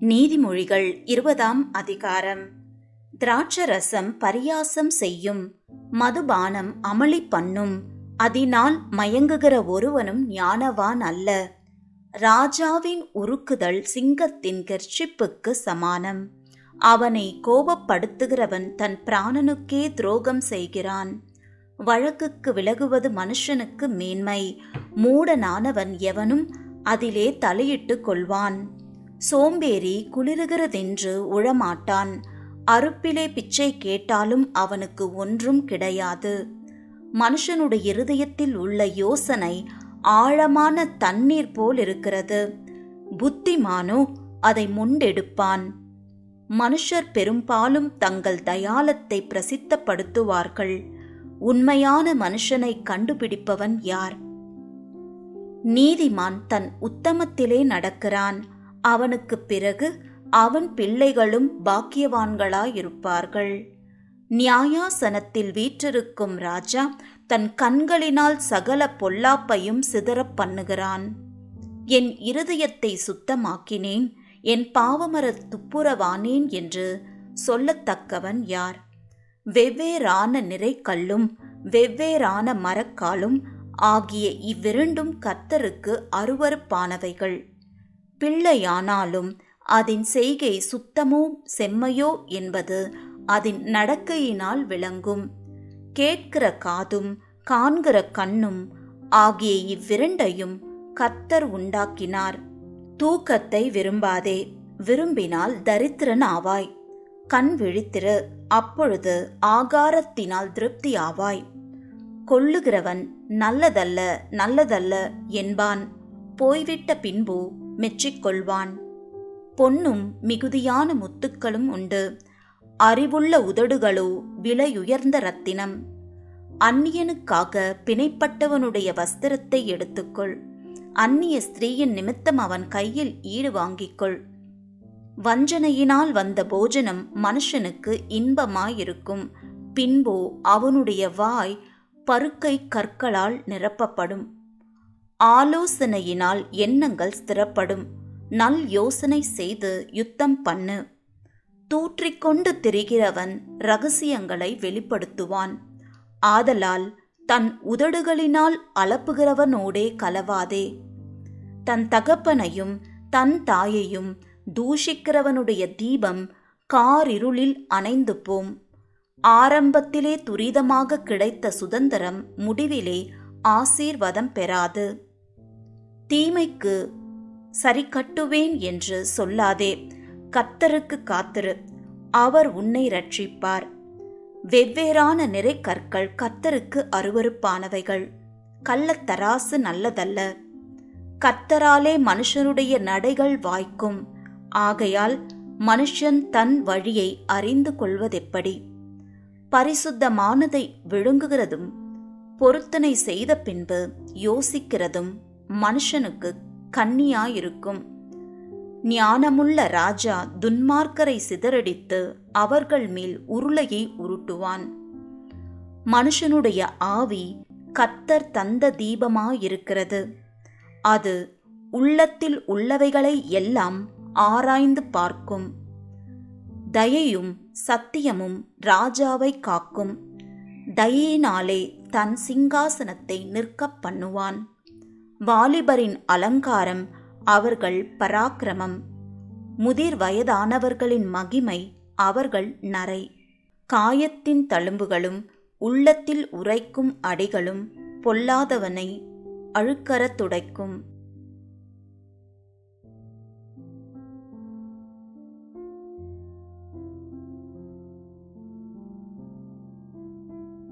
நீதிமொழிகள் இருபதாம் அதிகாரம். திராட்சரசம் பரியாசம் செய்யும் மதுபானம் அமளி பண்ணும் அதனால் மயங்குகிற ஒருவனும் ஞானவான் அல்ல. ராஜாவின் உருக்குதல் சிங்கத்தின் கர்ச்சிப்புக்கு சமானம். அவனை கோபப்படுத்துகிறவன் தன் பிராணனுக்கே துரோகம் செய்கிறான். வழக்குக்கு விலகுவது மனுஷனுக்கு மேன்மை மூடனானவன் எவனும் அதிலே தலையிட்டு கொள்வான். சோம்பேறி குளிருகிறதென்று உழமாட்டான். அறுப்பிலே பிச்சை கேட்டாலும் அவனுக்கு ஒன்றும் கிடையாது. மனுஷனுடைய இருதயத்தில் உள்ள யோசனை ஆழமான தண்ணீர் போல் இருக்கிறது புத்திமானோ அதை முண்டெடுப்பான். மனுஷர் பெரும்பாலும் தங்கள் தயாலத்தை பிரசித்தப்படுத்துவார்கள். உண்மையான மனுஷனை கண்டுபிடிப்பவன் யார்? நீதிமான் தன் உத்தமத்திலே நடக்கிறான். அவனுக்கு பிறகு அவன் பிள்ளைகளும் பாக்கியவான்களாயிருப்பார்கள். நியாயாசனத்தில் வீற்றிருக்கும் ராஜா தன் கண்களினால் சகல பொல்லாப்பையும் சிதறப் பண்ணுகிறான். என் இருதயத்தை சுத்தமாக்கினேன் என் பாவமர துப்புரவானேன் என்று சொல்லத்தக்கவன் யார்? வெவ்வேறான நிறைக்கல்லும் வெவ்வேறான மரக்காலும் ஆகிய இவ்விரண்டும் கர்த்தருக்கு அருவறுப்பானவைகள் பிள்ளையானாலும் அதன் செய்கை சுத்தமோ செம்மையோ என்பது அதன் நடக்கையினால் விளங்கும். கேட்கிற காதும் காண்கிற கண்ணும் ஆகிய இவ்விரண்டையும் கர்த்தர் உண்டாக்கினார். தூக்கத்தை விரும்பாதே விரும்பினால் தரித்திரன் ஆவாய். கண் விழித்திரு அப்பொழுது ஆகாரத்தினால் திருப்தி ஆவாய். கொள்ளுகிறவன் நல்லதல்ல நல்லதல்ல என்பான். போய்விட்ட பின்பு மெச்சிக்கொள்வான் பொன்னும் மிகுதியான முத்துக்களும் உண்டு. அறிவுள்ள உதடுகளோ விலையுயர்ந்த ரத்தினம். அந்நியனுக்காக பிணைப்பட்டவனுடைய வஸ்திரத்தை எடுத்துக்கொள். அந்நிய ஸ்திரீயின் நிமித்தம் அவன் கையில் ஈடு வாங்கிக்கொள். வஞ்சனையினால் வந்த போஜனம் மனுஷனுக்கு இன்பமாயிருக்கும். பின்போ அவனுடைய வாய் பருக்கை கற்களால் நிரப்பப்படும். ஆலோசனையினால் எண்ணங்கள் ஸ்திரப்படும். நல் யோசனை செய்து யுத்தம் பண்ணு. தூற்றிக்கொண்டு திரிகிறவன் ரகசியங்களை வெளிப்படுத்துவான். ஆதலால் தன் உதடுகளினால் அலப்புகிறவனோடே கலவாதே. தன் தகப்பனையும் தன் தாயையும் தூஷிக்கிறவனுடைய தீபம் காரிருளில் அணைந்து போம். ஆரம்பத்திலே துரிதமாக கிடைத்த சுதந்திரம் முடிவிலே ஆசீர்வாதம் பெறாது. தீமைக்கு சரி கட்டுவேன் என்று சொல்லாதே. கத்தருக்கு காத்திரு. அவர் உன்னை ரட்சிப்பார் வெவ்வேறான நிறை கற்கள் கத்தருக்கு அருவறுப்பானவைகள் கள்ளத்தராசு நல்லதல்ல. கத்தராலே மனுஷனுடைய நடைகள் வாய்க்கும். ஆகையால் மனுஷன் தன் வழியை அறிந்து கொள்வதெப்படி? பரிசுத்தமானதை விழுங்குகிறதும் பொருத்தனை செய்த பின்பு யோசிக்கிறதும் மனுஷனுக்கு கண்ணியாயிருக்கும் ஞானமுள்ள ராஜா துன்மார்க்கரை சிதறடித்து அவர்கள் மேல் உருளையை உருட்டுவான். மனுஷனுடைய ஆவி கத்தர் தந்த தீபமாயிருக்கிறது. அது உள்ளத்தில் உள்ளவைகளை எல்லாம் ஆராய்ந்து பார்க்கும். தயையும் சத்தியமும் ராஜாவை காக்கும். தயினாலே தன் சிங்காசனத்தை நிற்கப் பண்ணுவான். வாலிபரின் அலங்காரம் அவர்கள் பராக்கிரமம். முதிர் வயதானவர்களின் மகிமை அவர்கள் நரை. காயத்தின் தழும்புகளும் உள்ளத்தில் உரைக்கும் அடிகளும் பொல்லாதவனை அழுக்கறத் துடைக்கும்.